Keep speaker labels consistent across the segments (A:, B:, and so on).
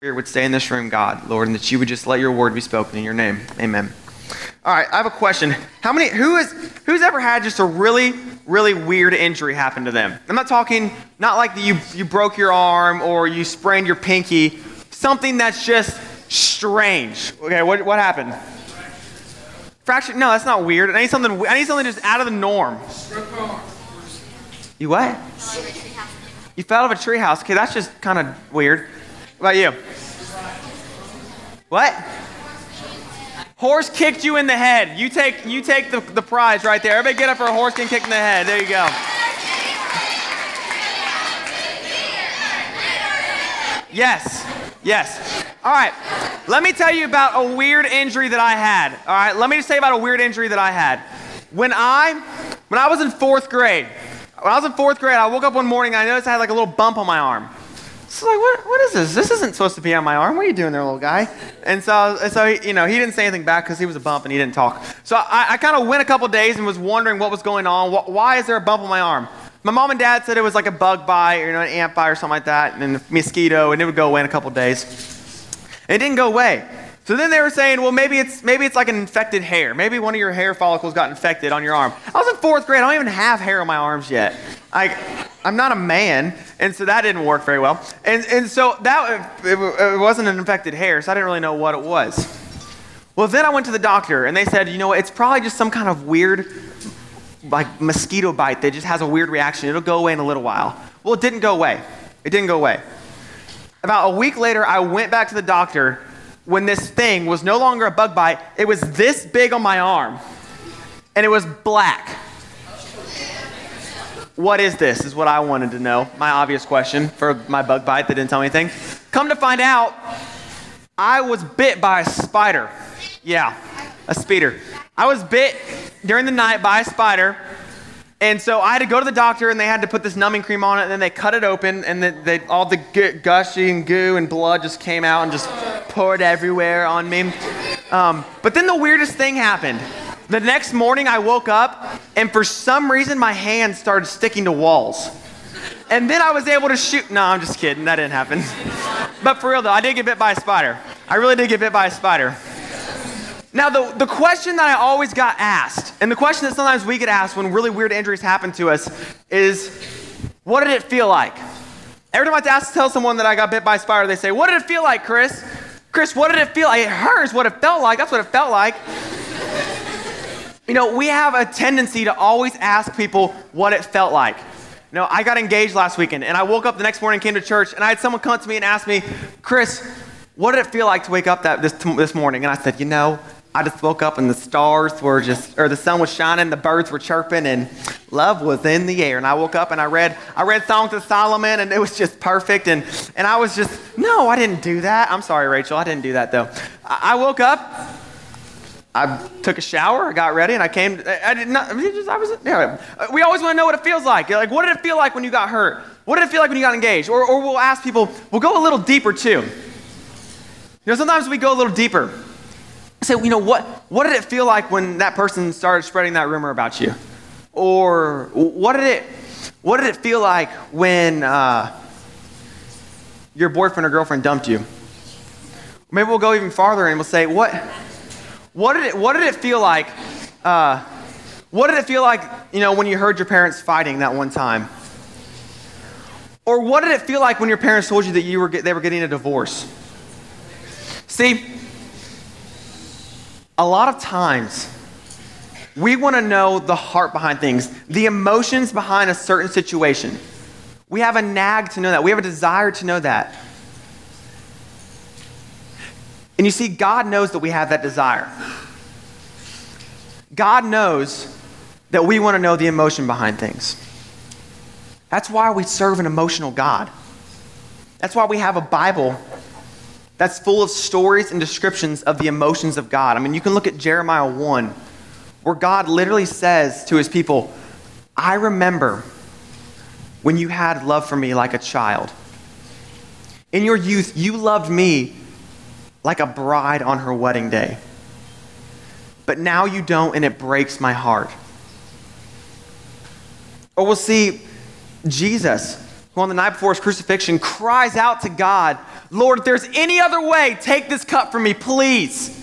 A: Spirit would stay in this room, God, Lord, and that you would just let your word be spoken in your name. Amen. All right, I have a question. How many who is who's ever had just a really really weird injury happen to them? I'm not talking not like you you broke your arm or you sprained your pinky, something that's just strange. Okay, what what happened? Fracture? No, that's not weird. I need something I need something just out of the norm. You what? You fell out of a treehouse. Okay, that's just kind of weird. About you? What? Horse kicked you in the head. You take, you take the, the prize right there. Everybody get up for a horse getting kicked in the head. There you go. Yes. Yes. All right. Let me tell you about a weird injury that I had. All right. Let me just tell you about a weird injury that I had. When I when I was in fourth grade, when I was in fourth grade, I woke up one morning and I noticed I had like a little bump on my arm. So like, what, what is this? This isn't supposed to be on my arm. What are you doing there, little guy? And so, so he, you know, he didn't say anything back because he was a bump and he didn't talk. So I, I kind of went a couple days and was wondering what was going on. Why is there a bump on my arm? My mom and dad said it was like a bug bite or you know, an ant bite or something like that, and a mosquito, and it would go away in a couple days. It didn't go away. So then they were saying, well, maybe it's maybe it's like an infected hair. Maybe one of your hair follicles got infected on your arm. I was in fourth grade. I don't even have hair on my arms yet. I, I'm not a man, and so that didn't work very well. And, and so that it, it wasn't an infected hair, so I didn't really know what it was. Well, then I went to the doctor, and they said, you know what? It's probably just some kind of weird, like mosquito bite that just has a weird reaction. It'll go away in a little while. Well, it didn't go away. It didn't go away. About a week later, I went back to the doctor when this thing was no longer a bug bite. It was this big on my arm, and it was black. What is this? Is what I wanted to know. My obvious question for my bug bite that didn't tell me anything. Come to find out, I was bit by a spider. Yeah, a spider. I was bit during the night by a spider. And so I had to go to the doctor, and they had to put this numbing cream on it, and then they cut it open, and they, they, all the gushing goo and blood just came out and just poured everywhere on me. Um, but then the weirdest thing happened. The next morning, I woke up, and for some reason, my hands started sticking to walls. And then I was able to shoot. No, I'm just kidding. That didn't happen. but for real, though, I did get bit by a spider. I really did get bit by a spider. Now, the, the question that I always got asked, and the question that sometimes we get asked when really weird injuries happen to us, is what did it feel like? Every time I have to tell someone that I got bit by a spider, they say, What did it feel like, Chris? Chris, what did it feel like? It hurts what it felt like. That's what it felt like. You know, we have a tendency to always ask people what it felt like. You know, I got engaged last weekend, and I woke up the next morning, came to church, and I had someone come to me and ask me, Chris, what did it feel like to wake up that, this, this morning? And I said, you know, I just woke up and the stars were just, or the sun was shining, the birds were chirping, and love was in the air. And I woke up and I read, I read Songs of Solomon, and it was just perfect. And, and I was just, no, I didn't do that. I'm sorry, Rachel, I didn't do that though. I, I woke up, I took a shower, I got ready, and I came. I did not. Just, I was. Yeah. We always want to know what it feels like. Like, what did it feel like when you got hurt? What did it feel like when you got engaged? Or, or we'll ask people. We'll go a little deeper too. You know, sometimes we go a little deeper. Say, you know, what what did it feel like when that person started spreading that rumor about you? Or what did it what did it feel like when uh, your boyfriend or girlfriend dumped you? Maybe we'll go even farther and we'll say, what what did it, what did it feel like? Uh, what did it feel like, you know, when you heard your parents fighting that one time? Or what did it feel like when your parents told you that you were, they were getting a divorce? See, a lot of times we want to know the heart behind things, the emotions behind a certain situation. We have a nag to know that. We have a desire to know that. And you see, God knows that we have that desire. God knows that we want to know the emotion behind things. That's why we serve an emotional God. That's why we have a Bible that's full of stories and descriptions of the emotions of God. I mean, you can look at Jeremiah 1, where God literally says to his people, I remember when you had love for me like a child. In your youth, you loved me like a bride on her wedding day. But now you don't, and it breaks my heart. Or we'll see Jesus, who on the night before his crucifixion cries out to God, Lord, if there's any other way, take this cup from me, please.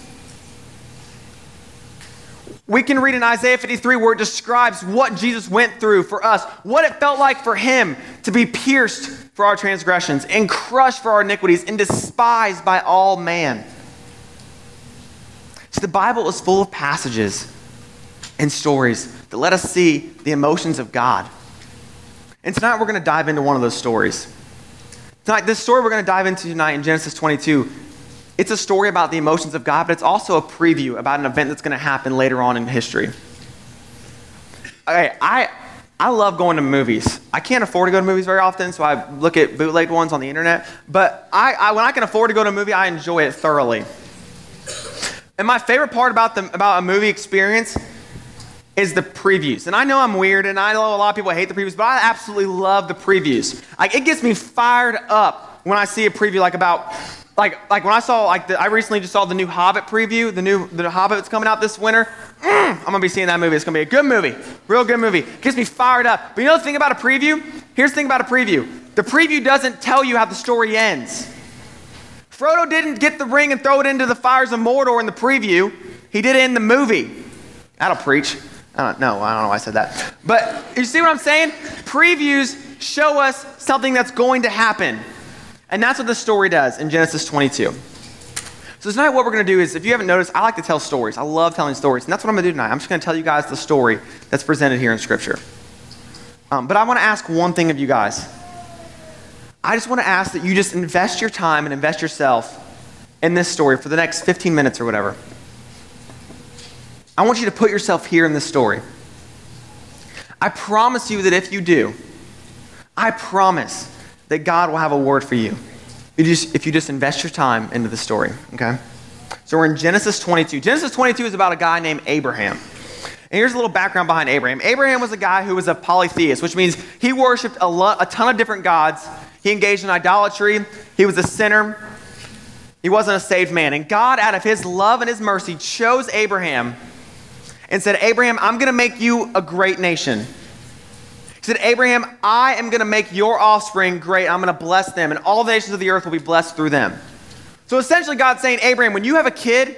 A: We can read in Isaiah 53 where it describes what Jesus went through for us, what it felt like for him to be pierced for our transgressions and crushed for our iniquities and despised by all man. See, the Bible is full of passages and stories that let us see the emotions of God. And tonight we're going to dive into one of those stories. Tonight, this story we're going to dive into tonight in Genesis 22, it's a story about the emotions of God, but it's also a preview about an event that's going to happen later on in history. Okay, I, I love going to movies. I can't afford to go to movies very often, so I look at bootlegged ones on the internet. But I, I, when I can afford to go to a movie, I enjoy it thoroughly. And my favorite part about, the, about a movie experience is the previews. And I know I'm weird, and I know a lot of people hate the previews, but I absolutely love the previews. Like it gets me fired up when I see a preview like about like like when I saw like the, I recently just saw the new Hobbit preview, the new the Hobbit that's coming out this winter. Mm, I'm gonna be seeing that movie. It's gonna be a good movie, real good movie. Gets me fired up. But you know the thing about a preview? Here's the thing about a preview. The preview doesn't tell you how the story ends. Frodo didn't get the ring and throw it into the fires of Mordor in the preview. He did it in the movie. That'll preach. I don't know. I don't know why I said that. But you see what I'm saying? Previews show us something that's going to happen. And that's what the story does in Genesis 22. So tonight what we're going to do is, if you haven't noticed, I like to tell stories. I love telling stories. And that's what I'm going to do tonight. I'm just going to tell you guys the story that's presented here in Scripture. Um, but I want to ask one thing of you guys. I just want to ask that you just invest your time and invest yourself in this story for the next 15 minutes or whatever. I want you to put yourself here in this story. I promise you that if you do, I promise that God will have a word for you. You just, if you just invest your time into the story, okay? So we're in Genesis 22. Genesis 22 is about a guy named Abraham. And here's a little background behind Abraham. Abraham was a guy who was a polytheist, which means he worshiped a, lo- a ton of different gods. He engaged in idolatry. He was a sinner. He wasn't a saved man. And God, out of his love and his mercy, chose Abraham and said, Abraham, I'm going to make you a great nation. Said, Abraham, I am going to make your offspring great. I'm going to bless them, and all the nations of the earth will be blessed through them. So essentially, God's saying, Abraham, when you have a kid,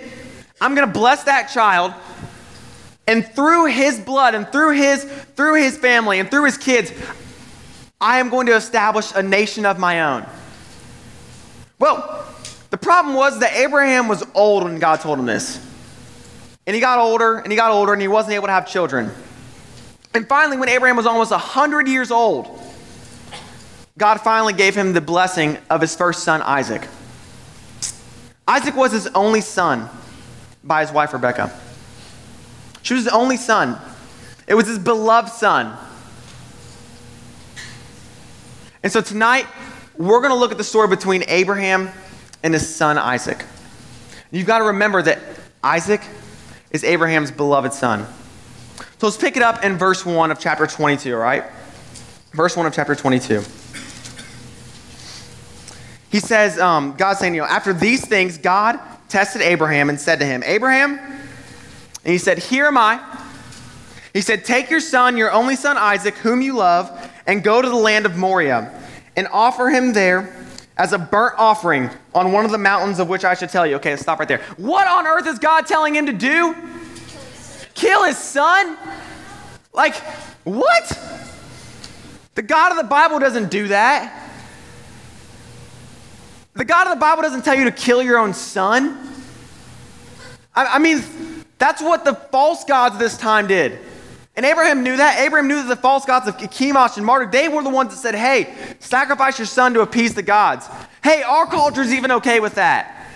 A: I'm going to bless that child. And through his blood and through his, through his family and through his kids, I am going to establish a nation of my own. Well, the problem was that Abraham was old when God told him this. And he got older and he got older and he wasn't able to have children. And finally, when Abraham was almost 100 years old, God finally gave him the blessing of his first son, Isaac. Isaac was his only son by his wife, Rebekah. She was his only son. It was his beloved son. And so tonight, we're going to look at the story between Abraham and his son, Isaac. You've got to remember that Isaac is Abraham's beloved son. So let's pick it up in verse 1 of chapter 22, all right? Verse 1 of chapter 22. He says, um, God's saying, you know, after these things, God tested Abraham and said to him, Abraham, and he said, Here am I. He said, Take your son, your only son Isaac, whom you love, and go to the land of Moriah, and offer him there as a burnt offering on one of the mountains of which I should tell you. Okay, stop right there. What on earth is God telling him to do? Kill his son? Like, what? The God of the Bible doesn't do that. The God of the Bible doesn't tell you to kill your own son. I, I mean, that's what the false gods this time did. And Abraham knew that. Abraham knew that the false gods of Chemosh and Marduk, they were the ones that said, hey, sacrifice your son to appease the gods. Hey, our culture is even okay with that.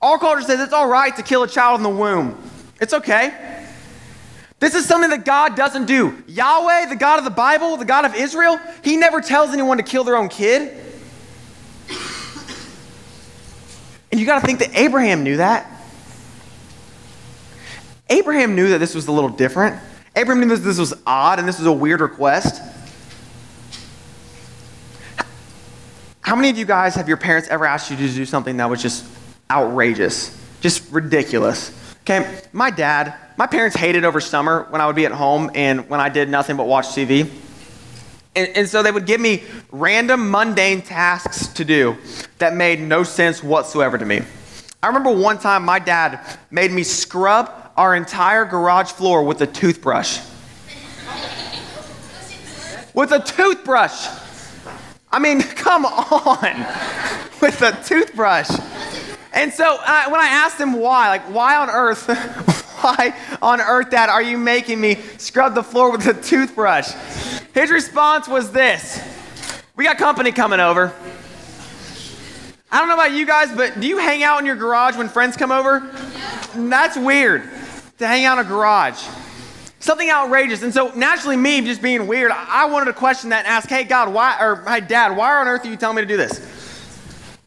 A: Our culture says it's all right to kill a child in the womb. It's okay. This is something that God doesn't do. Yahweh, the God of the Bible, the God of Israel, he never tells anyone to kill their own kid. And you got to think that Abraham knew that. Abraham knew that this was a little different. Abraham knew that this was odd and this was a weird request. How many of you guys have your parents ever asked you to do something that was just outrageous, just ridiculous? Okay, my dad, my parents hated over summer when I would be at home and when I did nothing but watch TV. And, and so they would give me random mundane tasks to do that made no sense whatsoever to me. I remember one time my dad made me scrub our entire garage floor with a toothbrush. with a toothbrush. I mean, come on. with a toothbrush. And so uh, when I asked him why, like, why on earth, why on earth, Dad, are you making me scrub the floor with a toothbrush? His response was this We got company coming over. I don't know about you guys, but do you hang out in your garage when friends come over? That's weird to hang out in a garage. Something outrageous. And so naturally, me just being weird, I wanted to question that and ask, hey, God, why, or hey, Dad, why on earth are you telling me to do this?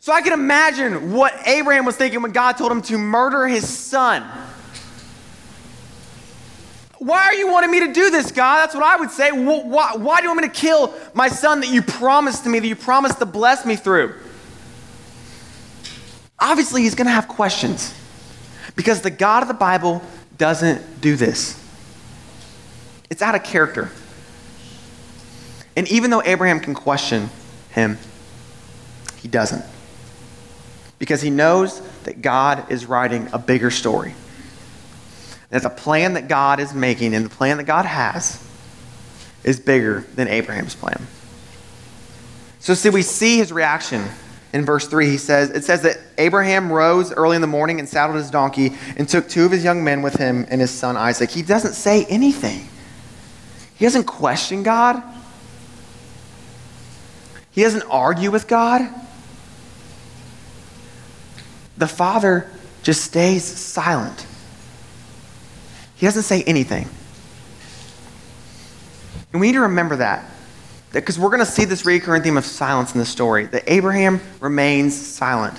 A: So I can imagine what Abraham was thinking when God told him to murder his son. Why are you wanting me to do this, God? That's what I would say. Why, why do you want me to kill my son that you promised to me, that you promised to bless me through? Obviously, he's going to have questions because the God of the Bible doesn't do this. It's out of character. And even though Abraham can question him, he doesn't. Because he knows that God is writing a bigger story. That the plan that God is making and the plan that God has is bigger than Abraham's plan. So, see, we see his reaction in verse 3. He says, It says that Abraham rose early in the morning and saddled his donkey and took two of his young men with him and his son Isaac. He doesn't say anything, he doesn't question God, he doesn't argue with God. The father just stays silent. He doesn't say anything. And we need to remember that. Because we're going to see this recurring theme of silence in the story. That Abraham remains silent.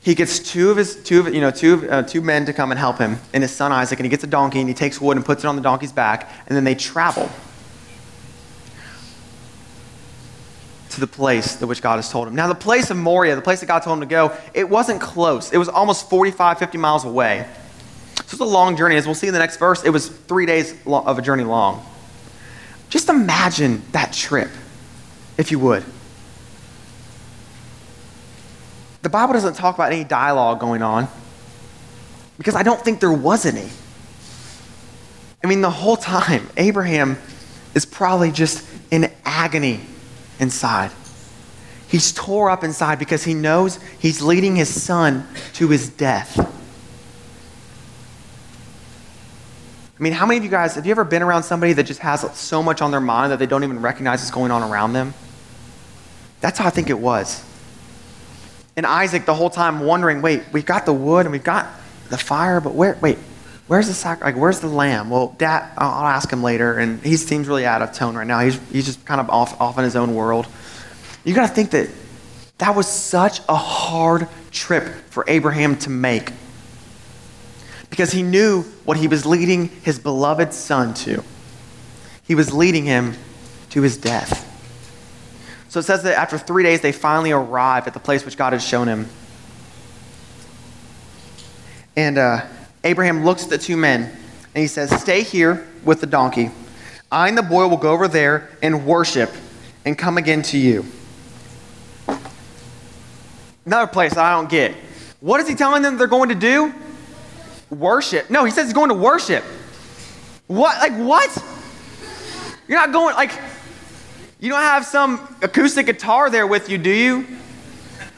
A: He gets two of his two of, you know two uh, two men to come and help him, and his son Isaac, and he gets a donkey and he takes wood and puts it on the donkey's back, and then they travel to the place that which God has told him. Now, the place of Moriah, the place that God told him to go, it wasn't close. It was almost 45, 50 miles away. So it's a long journey. As we'll see in the next verse, it was three days of a journey long. Just imagine that trip, if you would. The Bible doesn't talk about any dialogue going on because I don't think there was any. I mean, the whole time, Abraham is probably just in agony inside. He's tore up inside because he knows he's leading his son to his death. I mean, how many of you guys, have you ever been around somebody that just has so much on their mind that they don't even recognize what's going on around them? That's how I think it was. And Isaac, the whole time, wondering, wait, we've got the wood and we've got the fire, but where, wait, where's the sac- like, where's the lamb? Well, Dad, I'll, ask him later. And he seems really out of tone right now. He's, he's just kind of off, off in his own world. You got to think that that was such a hard trip for Abraham to make because he knew what he was leading his beloved son to. He was leading him to his death. So it says that after three days, they finally arrive at the place which God had shown him. And uh, Abraham looks at the two men and he says, Stay here with the donkey. I and the boy will go over there and worship and come again to you. Another place I don't get. What is he telling them they're going to do? worship. No, he says he's going to worship. What? Like, what? You're not going, like, you don't have some acoustic guitar there with you, do you?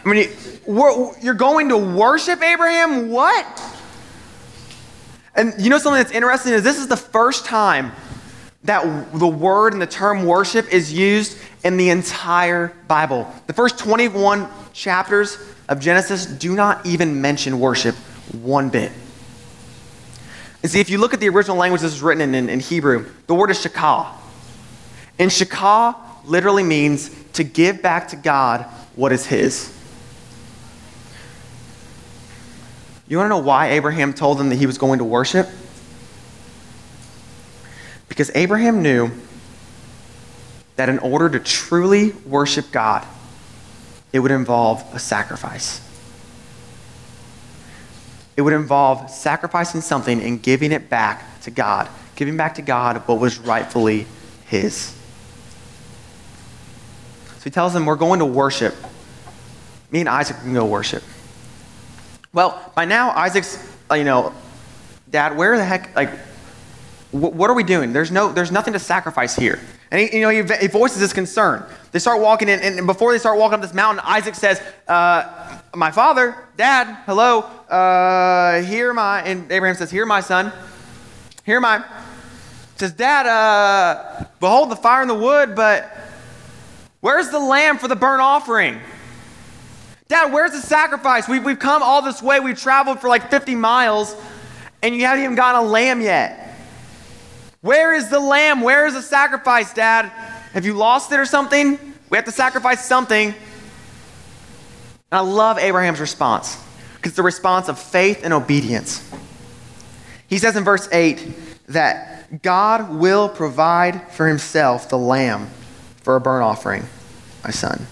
A: I mean, you're going to worship Abraham? What? And you know something that's interesting is this is the first time that the word and the term worship is used in the entire Bible. The first 21 chapters of Genesis do not even mention worship one bit. And see, if you look at the original language this is written in, in, in Hebrew, the word is shakah. And shakah literally means to give back to God what is his. You want to know why Abraham told them that he was going to worship? Because Abraham knew that in order to truly worship God, it would involve a sacrifice. It would involve sacrificing something and giving it back to God, giving back to God what was rightfully His. So he tells them, We're going to worship. Me and Isaac can go worship. Well, by now, Isaac's, uh, you know, Dad, where the heck, like, wh- what are we doing? There's, no, there's nothing to sacrifice here. And he, you know, he, he voices his concern. They start walking in, and before they start walking up this mountain, Isaac says, uh, My father, Dad, hello, uh, here my, and Abraham says, Here, my son, here my, says, Dad, uh, behold the fire and the wood, but where's the lamb for the burnt offering? Dad, where's the sacrifice? We've, we've come all this way. We've traveled for like 50 miles, and you haven't even gotten a lamb yet. Where is the lamb? Where is the sacrifice, Dad? Have you lost it or something? We have to sacrifice something. And I love Abraham's response because it's the response of faith and obedience. He says in verse 8 that God will provide for himself the lamb for a burnt offering, my son.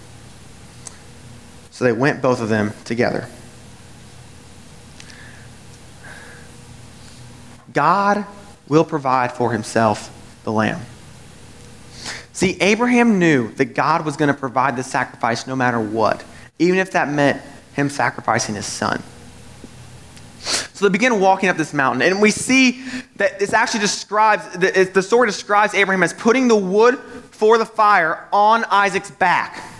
A: So they went, both of them, together. God will provide for himself the lamb. See, Abraham knew that God was going to provide the sacrifice no matter what, even if that meant him sacrificing his son. So they begin walking up this mountain, and we see that this actually describes, the story describes Abraham as putting the wood for the fire on Isaac's back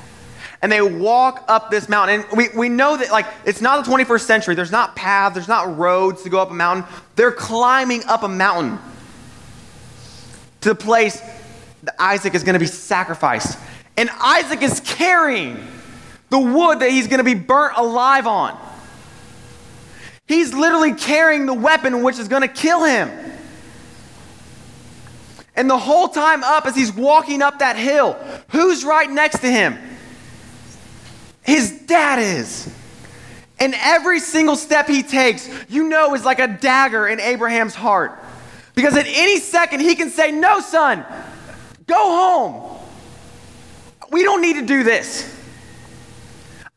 A: and they walk up this mountain. And we, we know that, like, it's not the 21st century. There's not paths, there's not roads to go up a mountain. They're climbing up a mountain to the place that Isaac is going to be sacrificed. And Isaac is carrying the wood that he's going to be burnt alive on. He's literally carrying the weapon which is going to kill him. And the whole time up, as he's walking up that hill, who's right next to him? His dad is. And every single step he takes, you know, is like a dagger in Abraham's heart. Because at any second, he can say, No, son, go home. We don't need to do this.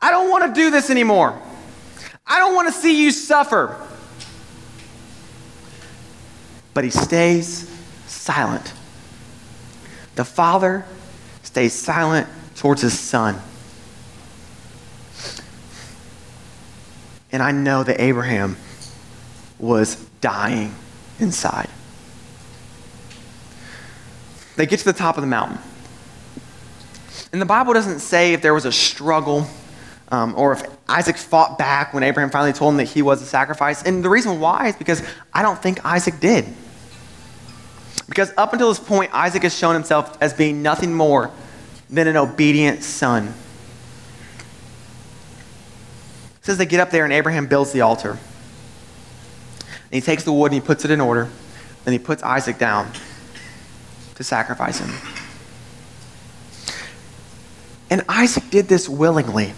A: I don't want to do this anymore. I don't want to see you suffer. But he stays silent. The father stays silent towards his son. And I know that Abraham was dying inside. They get to the top of the mountain. And the Bible doesn't say if there was a struggle um, or if Isaac fought back when Abraham finally told him that he was a sacrifice. And the reason why is because I don't think Isaac did. Because up until this point, Isaac has shown himself as being nothing more than an obedient son it says they get up there and Abraham builds the altar. And he takes the wood and he puts it in order. Then he puts Isaac down to sacrifice him. And Isaac did this willingly.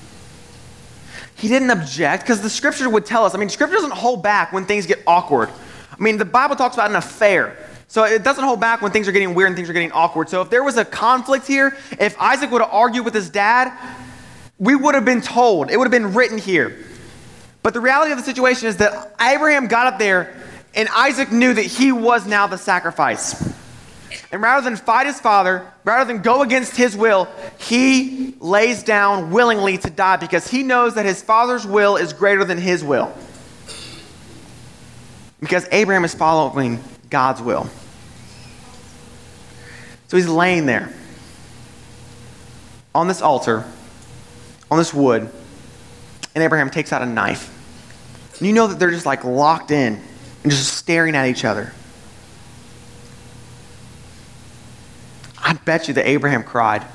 A: He didn't object because the scripture would tell us. I mean, scripture doesn't hold back when things get awkward. I mean, the Bible talks about an affair. So it doesn't hold back when things are getting weird and things are getting awkward. So if there was a conflict here, if Isaac would have argued with his dad, we would have been told, it would have been written here. But the reality of the situation is that Abraham got up there and Isaac knew that he was now the sacrifice. And rather than fight his father, rather than go against his will, he lays down willingly to die because he knows that his father's will is greater than his will. Because Abraham is following God's will. So he's laying there on this altar on this wood, and Abraham takes out a knife. And you know that they're just like locked in and just staring at each other. I bet you that Abraham cried.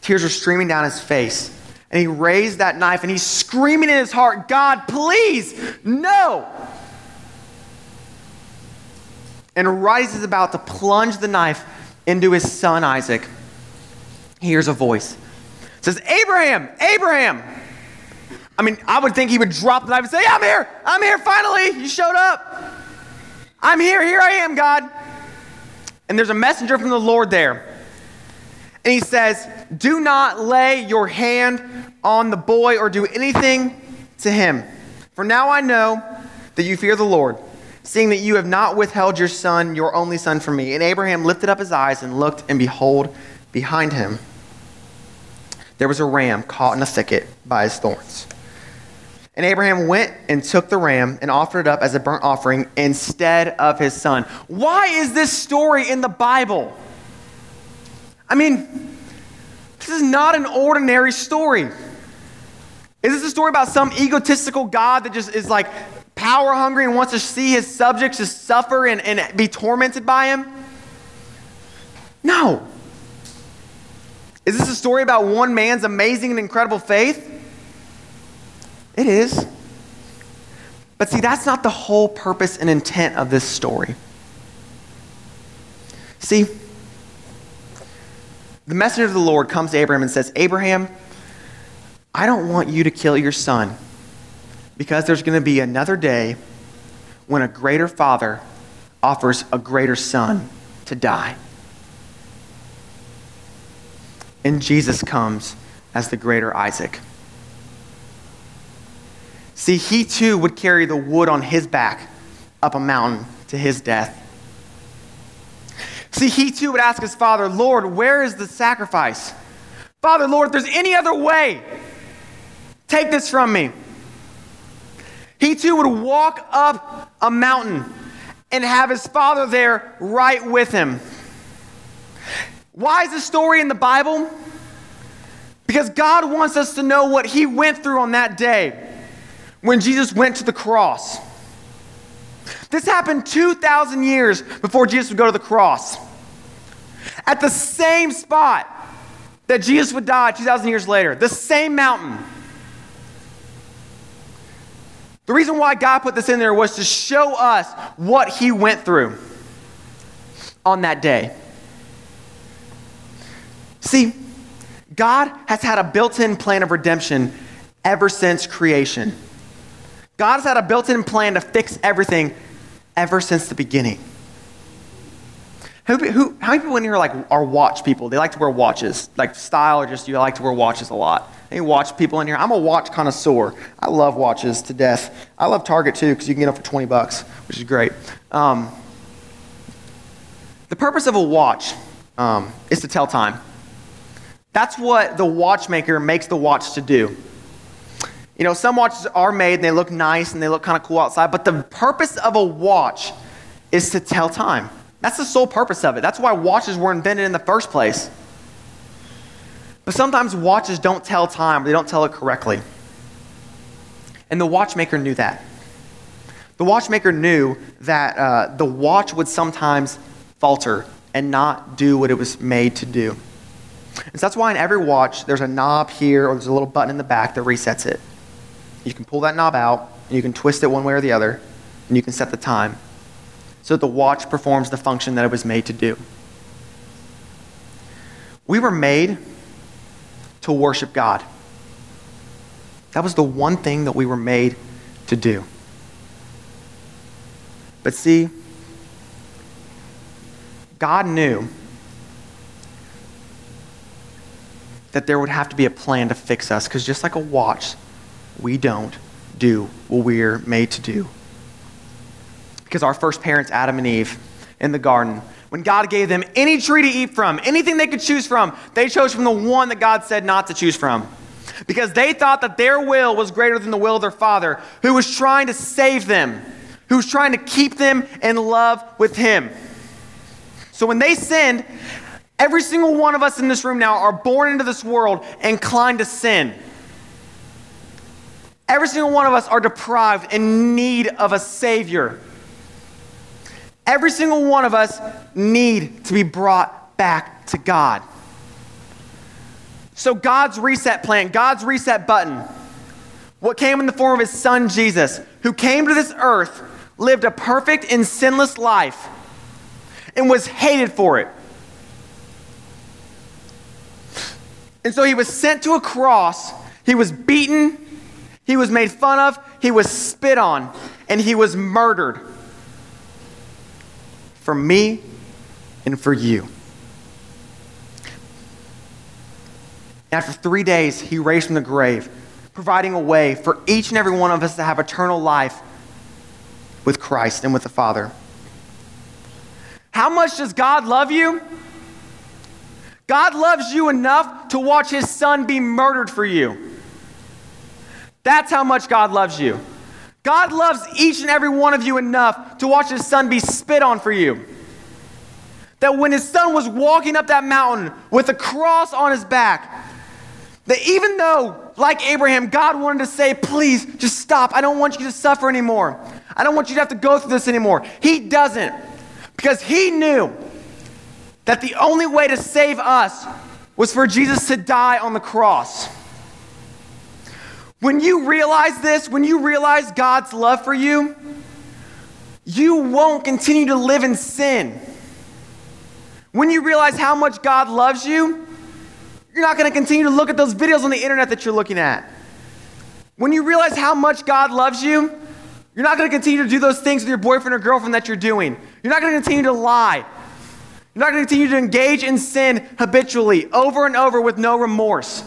A: Tears were streaming down his face. And he raised that knife and he's screaming in his heart, God, please, no. And he's about to plunge the knife into his son Isaac, he hears a voice says, Abraham, Abraham. I mean, I would think he would drop the knife and say, I'm here, I'm here, finally, you showed up. I'm here, here I am, God. And there's a messenger from the Lord there. And he says, Do not lay your hand on the boy or do anything to him. For now I know that you fear the Lord, seeing that you have not withheld your son, your only son, from me. And Abraham lifted up his eyes and looked, and behold, behind him, there was a ram caught in a thicket by his thorns. And Abraham went and took the ram and offered it up as a burnt offering instead of his son. Why is this story in the Bible? I mean, this is not an ordinary story. Is this a story about some egotistical God that just is like power hungry and wants to see his subjects just suffer and, and be tormented by him? No. Is this a story about one man's amazing and incredible faith? It is. But see, that's not the whole purpose and intent of this story. See, the messenger of the Lord comes to Abraham and says, Abraham, I don't want you to kill your son because there's going to be another day when a greater father offers a greater son to die. And Jesus comes as the greater Isaac. See, he too would carry the wood on his back up a mountain to his death. See, he too would ask his father, Lord, where is the sacrifice? Father, Lord, if there's any other way, take this from me. He too would walk up a mountain and have his father there right with him. Why is this story in the Bible? Because God wants us to know what he went through on that day when Jesus went to the cross. This happened 2,000 years before Jesus would go to the cross. At the same spot that Jesus would die 2,000 years later, the same mountain. The reason why God put this in there was to show us what he went through on that day. See, God has had a built in plan of redemption ever since creation. God has had a built in plan to fix everything ever since the beginning. Who, who, how many people in here like are watch people? They like to wear watches, like style, or just you like to wear watches a lot. Any watch people in here? I'm a watch connoisseur. I love watches to death. I love Target too because you can get them for 20 bucks, which is great. Um, the purpose of a watch um, is to tell time. That's what the watchmaker makes the watch to do. You know, some watches are made and they look nice and they look kind of cool outside, but the purpose of a watch is to tell time. That's the sole purpose of it. That's why watches were invented in the first place. But sometimes watches don't tell time, they don't tell it correctly. And the watchmaker knew that. The watchmaker knew that uh, the watch would sometimes falter and not do what it was made to do. And so that's why in every watch, there's a knob here or there's a little button in the back that resets it. You can pull that knob out, and you can twist it one way or the other, and you can set the time so that the watch performs the function that it was made to do. We were made to worship God. That was the one thing that we were made to do. But see, God knew that there would have to be a plan to fix us because just like a watch, we don't do what we're made to do. Because our first parents, Adam and Eve, in the garden, when God gave them any tree to eat from, anything they could choose from, they chose from the one that God said not to choose from. Because they thought that their will was greater than the will of their father, who was trying to save them, who was trying to keep them in love with him. So when they sinned, every single one of us in this room now are born into this world inclined to sin. Every single one of us are deprived in need of a Savior. Every single one of us need to be brought back to God. So, God's reset plan, God's reset button, what came in the form of His Son Jesus, who came to this earth, lived a perfect and sinless life, and was hated for it. And so He was sent to a cross, He was beaten he was made fun of, he was spit on, and he was murdered for me and for you. After three days, he raised from the grave, providing a way for each and every one of us to have eternal life with Christ and with the Father. How much does God love you? God loves you enough to watch his son be murdered for you. That's how much God loves you. God loves each and every one of you enough to watch his son be spit on for you. That when his son was walking up that mountain with a cross on his back, that even though, like Abraham, God wanted to say, please just stop. I don't want you to suffer anymore. I don't want you to have to go through this anymore. He doesn't because he knew that the only way to save us was for Jesus to die on the cross. When you realize this, when you realize God's love for you, you won't continue to live in sin. When you realize how much God loves you, you're not going to continue to look at those videos on the internet that you're looking at. When you realize how much God loves you, you're not going to continue to do those things with your boyfriend or girlfriend that you're doing. You're not going to continue to lie. You're not going to continue to engage in sin habitually, over and over with no remorse.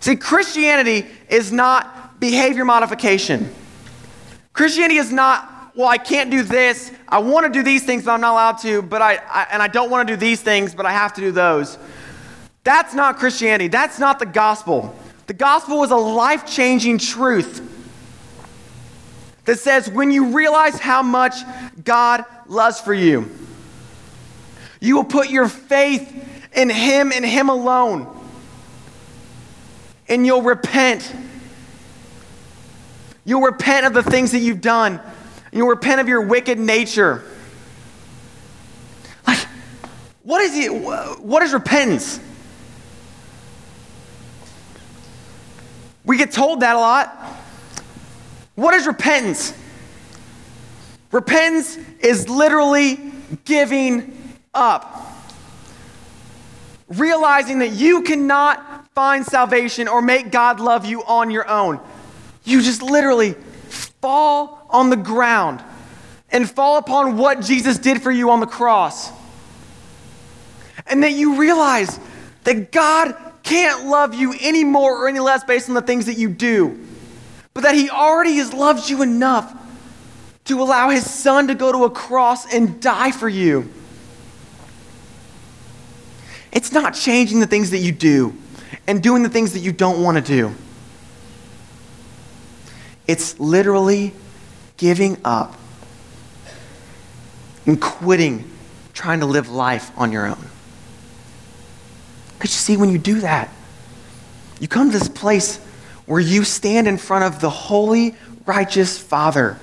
A: See, Christianity is not behavior modification. Christianity is not, well, I can't do this. I want to do these things, but I'm not allowed to. But I, I and I don't want to do these things, but I have to do those. That's not Christianity. That's not the gospel. The gospel is a life changing truth that says when you realize how much God loves for you, you will put your faith in Him and Him alone and you'll repent. You'll repent of the things that you've done. You'll repent of your wicked nature. Like, what is it? What is repentance? We get told that a lot. What is repentance? Repentance is literally giving up. Realizing that you cannot find salvation or make God love you on your own. You just literally fall on the ground and fall upon what Jesus did for you on the cross. And that you realize that God can't love you any more or any less based on the things that you do, but that He already has loved you enough to allow His Son to go to a cross and die for you. It's not changing the things that you do and doing the things that you don't want to do. It's literally giving up and quitting trying to live life on your own. Because you see, when you do that, you come to this place where you stand in front of the holy, righteous Father,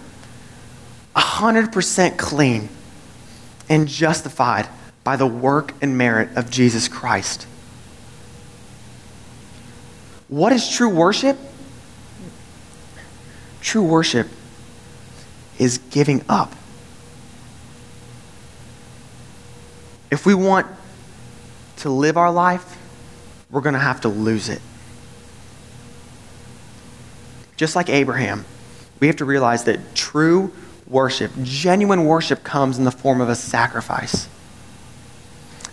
A: 100% clean and justified by the work and merit of Jesus Christ. What is true worship? True worship is giving up. If we want to live our life, we're going to have to lose it. Just like Abraham, we have to realize that true worship, genuine worship, comes in the form of a sacrifice.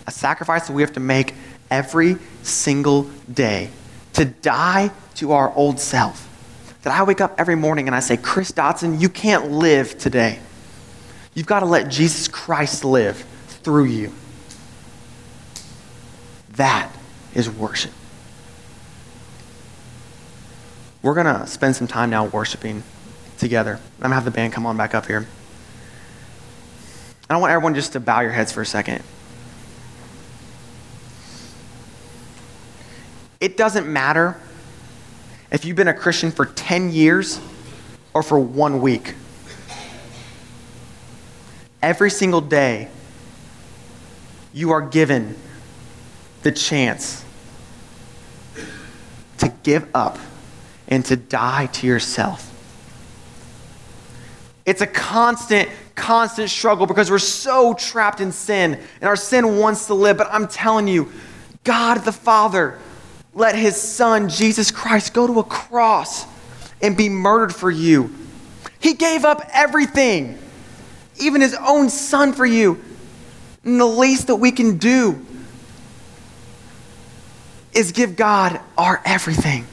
A: A sacrifice that we have to make every single day to die to our old self. That I wake up every morning and I say, Chris Dotson, you can't live today. You've got to let Jesus Christ live through you. That is worship. We're going to spend some time now worshiping together. I'm going to have the band come on back up here. I want everyone just to bow your heads for a second. It doesn't matter if you've been a Christian for 10 years or for one week. Every single day, you are given the chance to give up and to die to yourself. It's a constant, constant struggle because we're so trapped in sin and our sin wants to live. But I'm telling you, God the Father let his son, Jesus Christ, go to a cross and be murdered for you. He gave up everything, even his own son for you. And the least that we can do is give God our everything,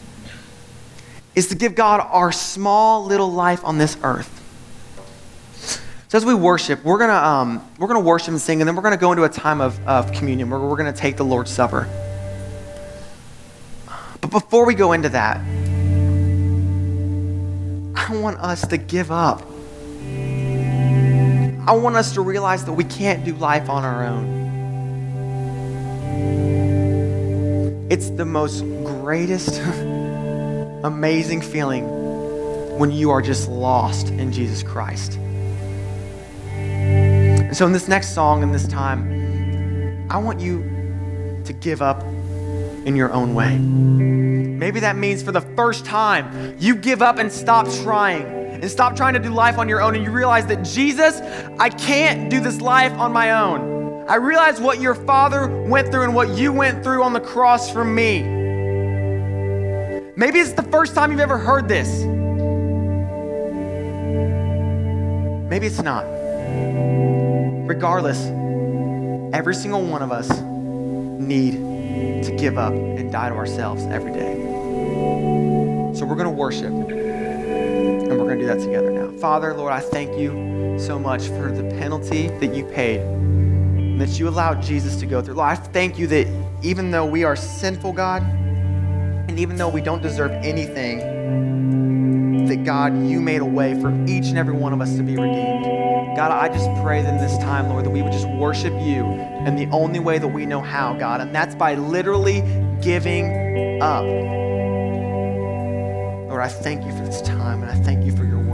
A: is to give God our small little life on this earth. So as we worship, we're gonna um, we're gonna worship and sing, and then we're gonna go into a time of, of communion where we're gonna take the Lord's Supper. But before we go into that, I want us to give up. I want us to realize that we can't do life on our own. It's the most greatest, amazing feeling when you are just lost in Jesus Christ. And so, in this next song, in this time, I want you to give up in your own way. Maybe that means for the first time, you give up and stop trying and stop trying to do life on your own and you realize that Jesus, I can't do this life on my own. I realize what your father went through and what you went through on the cross for me. Maybe it's the first time you've ever heard this. Maybe it's not. Regardless, every single one of us need to give up and die to ourselves every day. So we're going to worship and we're going to do that together now. Father, Lord, I thank you so much for the penalty that you paid and that you allowed Jesus to go through. Lord, I thank you that even though we are sinful, God, and even though we don't deserve anything, that God, you made a way for each and every one of us to be redeemed. God, I just pray that in this time, Lord, that we would just worship you in the only way that we know how, God, and that's by literally giving up. Lord, I thank you for this time, and I thank you for your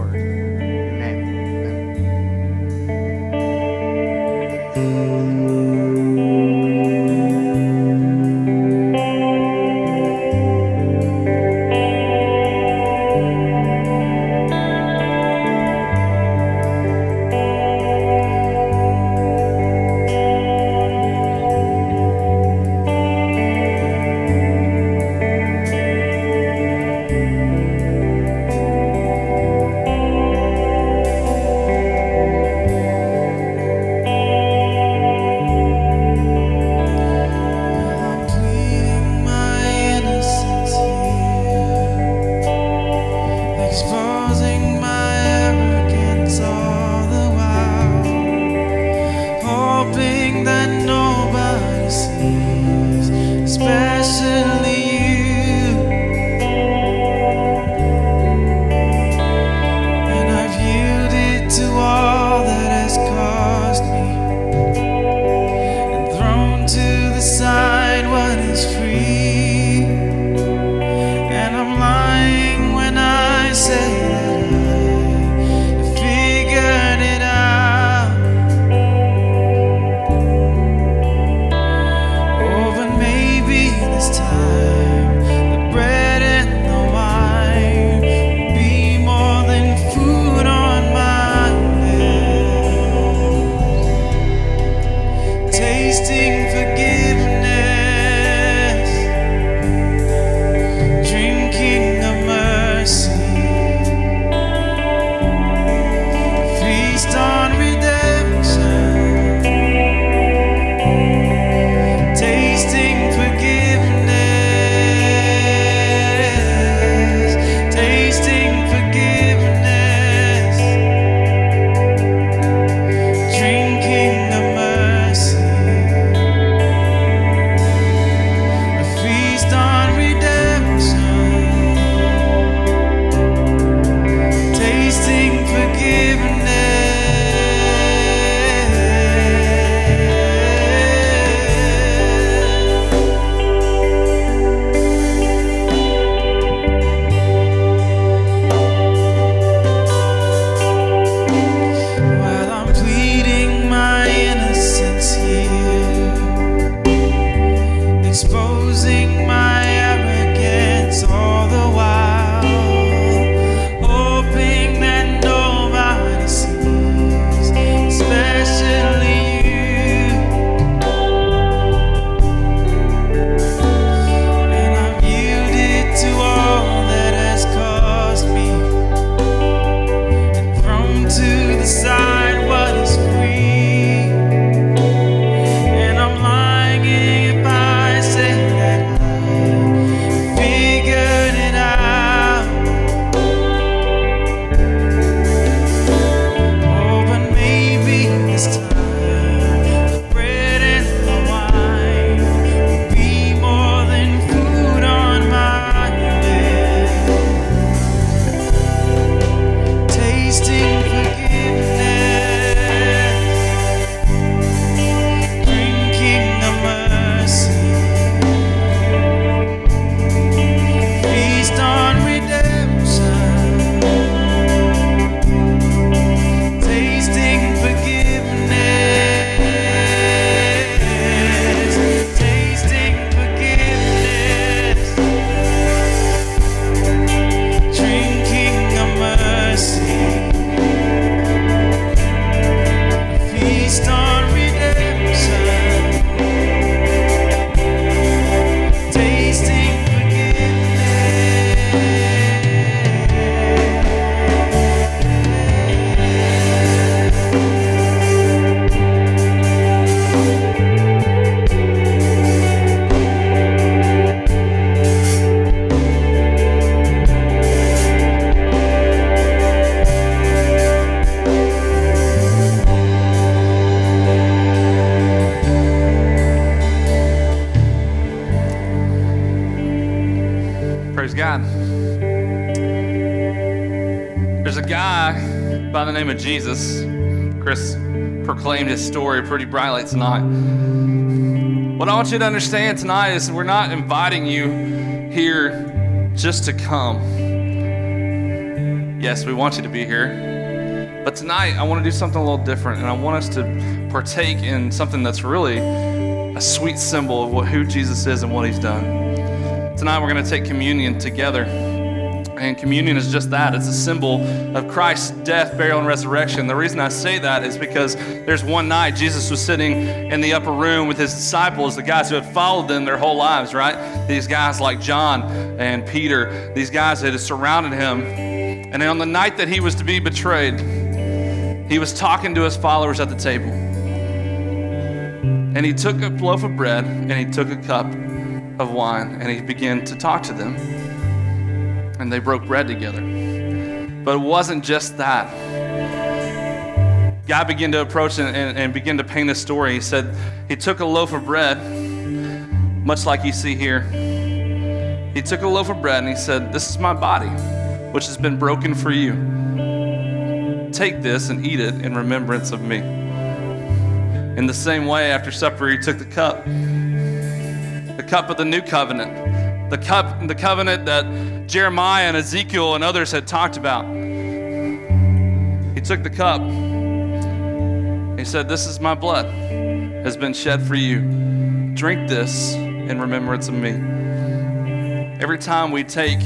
B: Jesus. Chris proclaimed his story pretty brightly tonight. What I want you to understand tonight is we're not inviting you here just to come. Yes, we want you to be here. But tonight, I want to do something a little different, and I want us to partake in something that's really a sweet symbol of what, who Jesus is and what he's done. Tonight, we're going to take communion together. And communion is just that it's a symbol of Christ's death, burial, and resurrection. The reason I say that is because there's one night Jesus was sitting in the upper room with his disciples, the guys who had followed them their whole lives, right? These guys like John and Peter, these guys that had surrounded him. And on the night that he was to be betrayed, he was talking to his followers at the table. And he took a loaf of bread and he took a cup of wine and he began to talk to them. And they broke bread together. But it wasn't just that. God began to approach and, and, and begin to paint a story. He said he took a loaf of bread, much like you see here. He took a loaf of bread and he said, This is my body, which has been broken for you. Take this and eat it in remembrance of me. In the same way, after supper, he took the cup, the cup of the new covenant, the cup, the covenant that Jeremiah and Ezekiel and others had talked about. He took the cup. He said, "This is my blood, has been shed for you. Drink this in remembrance of me." Every time we take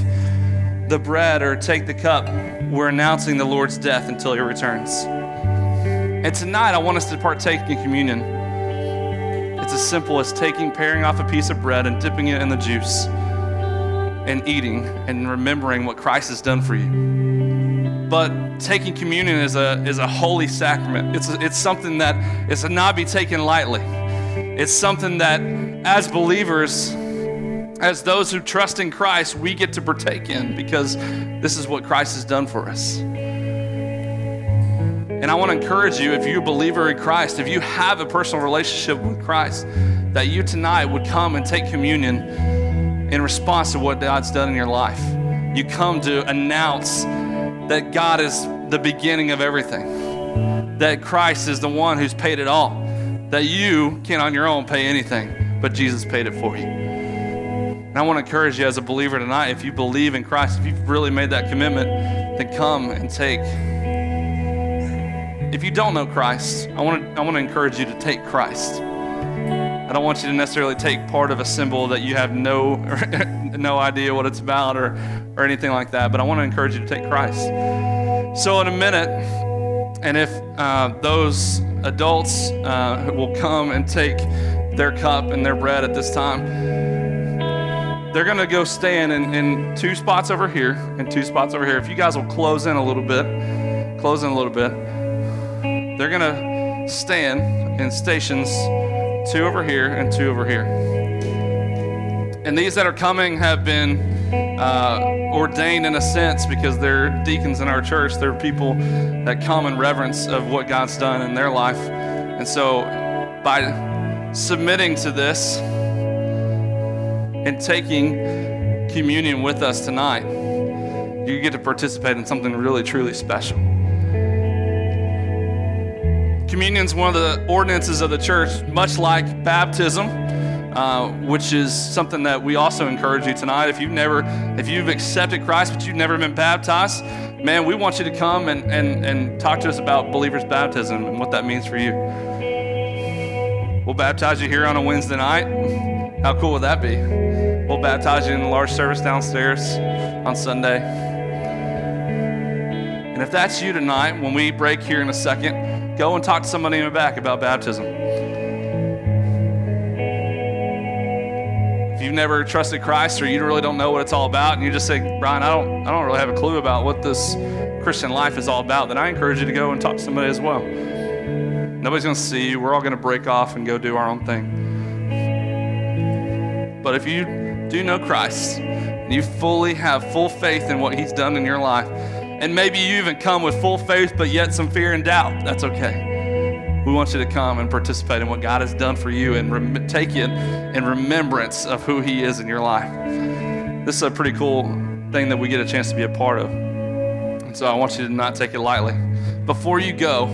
B: the bread or take the cup, we're announcing the Lord's death until he returns. And tonight, I want us to partake in communion. It's as simple as taking, paring off a piece of bread and dipping it in the juice and eating and remembering what Christ has done for you. But taking communion is a, is a holy sacrament. It's, a, it's something that is to not be taken lightly. It's something that, as believers, as those who trust in Christ, we get to partake in because this is what Christ has done for us. And I want to encourage you, if you're a believer in Christ, if you have a personal relationship with Christ, that you tonight would come and take communion in response to what God's done in your life. You come to announce that God is the beginning of everything, that Christ is the one who's paid it all, that you can't on your own pay anything, but Jesus paid it for you. And I want to encourage you as a believer tonight, if you believe in Christ, if you've really made that commitment, then come and take. If you don't know Christ, I want to, I want to encourage you to take Christ. I don't want you to necessarily take part of a symbol that you have no, no idea what it's about or, or anything like that, but I want to encourage you to take Christ. So, in a minute, and if uh, those adults uh, will come and take their cup and their bread at this time, they're to go stand in, in two spots over here and two spots over here. If you guys will close in a little bit, close in a little bit, they're to stand in stations two over here and two over here. And these that are coming have been uh, ordained in a sense because they're deacons in our church. They're people that come in reverence of what God's done in their life. And so by submitting to this and taking communion with us tonight, you get to participate in something really, truly special. Communion is one of the ordinances of the church, much like baptism, uh, which is something that we also encourage you tonight. If you've never, if you've accepted Christ but you've never been baptized, man, we want you to come and, and, and talk to us about believers' baptism and what that means for you. We'll baptize you here on a Wednesday night. How cool would that be? We'll baptize you in the large service downstairs on Sunday. And if that's you tonight, when we break here in a second, Go and talk to somebody in the back about baptism. If you've never trusted Christ or you really don't know what it's all about, and you just say, Brian, I don't, I don't really have a clue about what this Christian life is all about, then I encourage you to go and talk to somebody as well. Nobody's going to see you. We're all going to break off and go do our own thing. But if you do know Christ, and you fully have full faith in what He's done in your life, and maybe you even come with full faith, but yet some fear and doubt. That's okay. We want you to come and participate in what God has done for you and rem- take it in remembrance of who He is in your life. this is a pretty cool thing that we get a chance to be a part of. And so I want you to not take it lightly. Before you go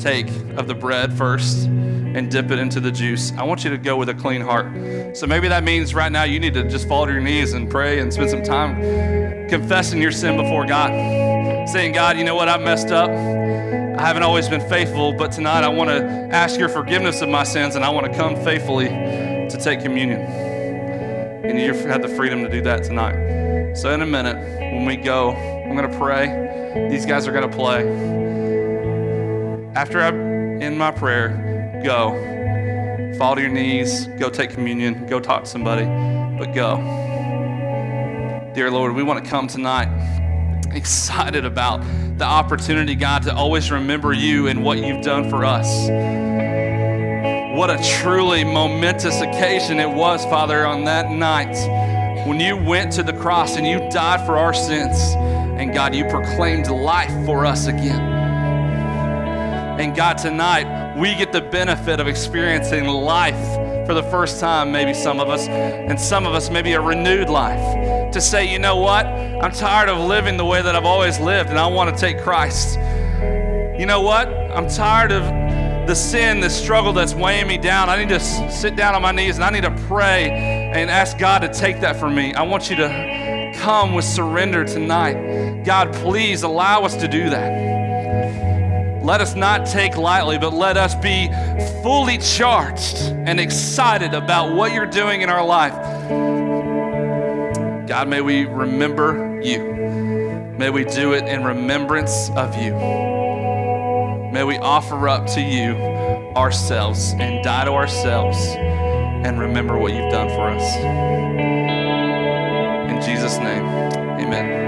B: take of the bread first and dip it into the juice, I want you to go with a clean heart. So maybe that means right now you need to just fall to your knees and pray and spend some time confessing your sin before God. Saying, God, you know what? I've messed up. I haven't always been faithful, but tonight I want to ask your forgiveness of my sins and I want to come faithfully to take communion. And you have the freedom to do that tonight. So, in a minute, when we go, I'm going to pray. These guys are going to play. After I end my prayer, go. Fall to your knees, go take communion, go talk to somebody, but go. Dear Lord, we want to come tonight excited about the opportunity, God, to always remember you and what you've done for us. What a truly momentous occasion it was, Father, on that night when you went to the cross and you died for our sins. And God, you proclaimed life for us again. And God, tonight we get the benefit of experiencing life for the first time, maybe some of us, and some of us maybe a renewed life. To say, you know what? I'm tired of living the way that I've always lived, and I want to take Christ. You know what? I'm tired of the sin, the struggle that's weighing me down. I need to sit down on my knees and I need to pray and ask God to take that from me. I want you to come with surrender tonight. God, please allow us to do that let us not take lightly, but let us be fully charged and excited about what you're doing in our life. God, may we remember you. May we do it in remembrance of you. May we offer up to you ourselves and die to ourselves and remember what you've done for us. In Jesus' name, amen.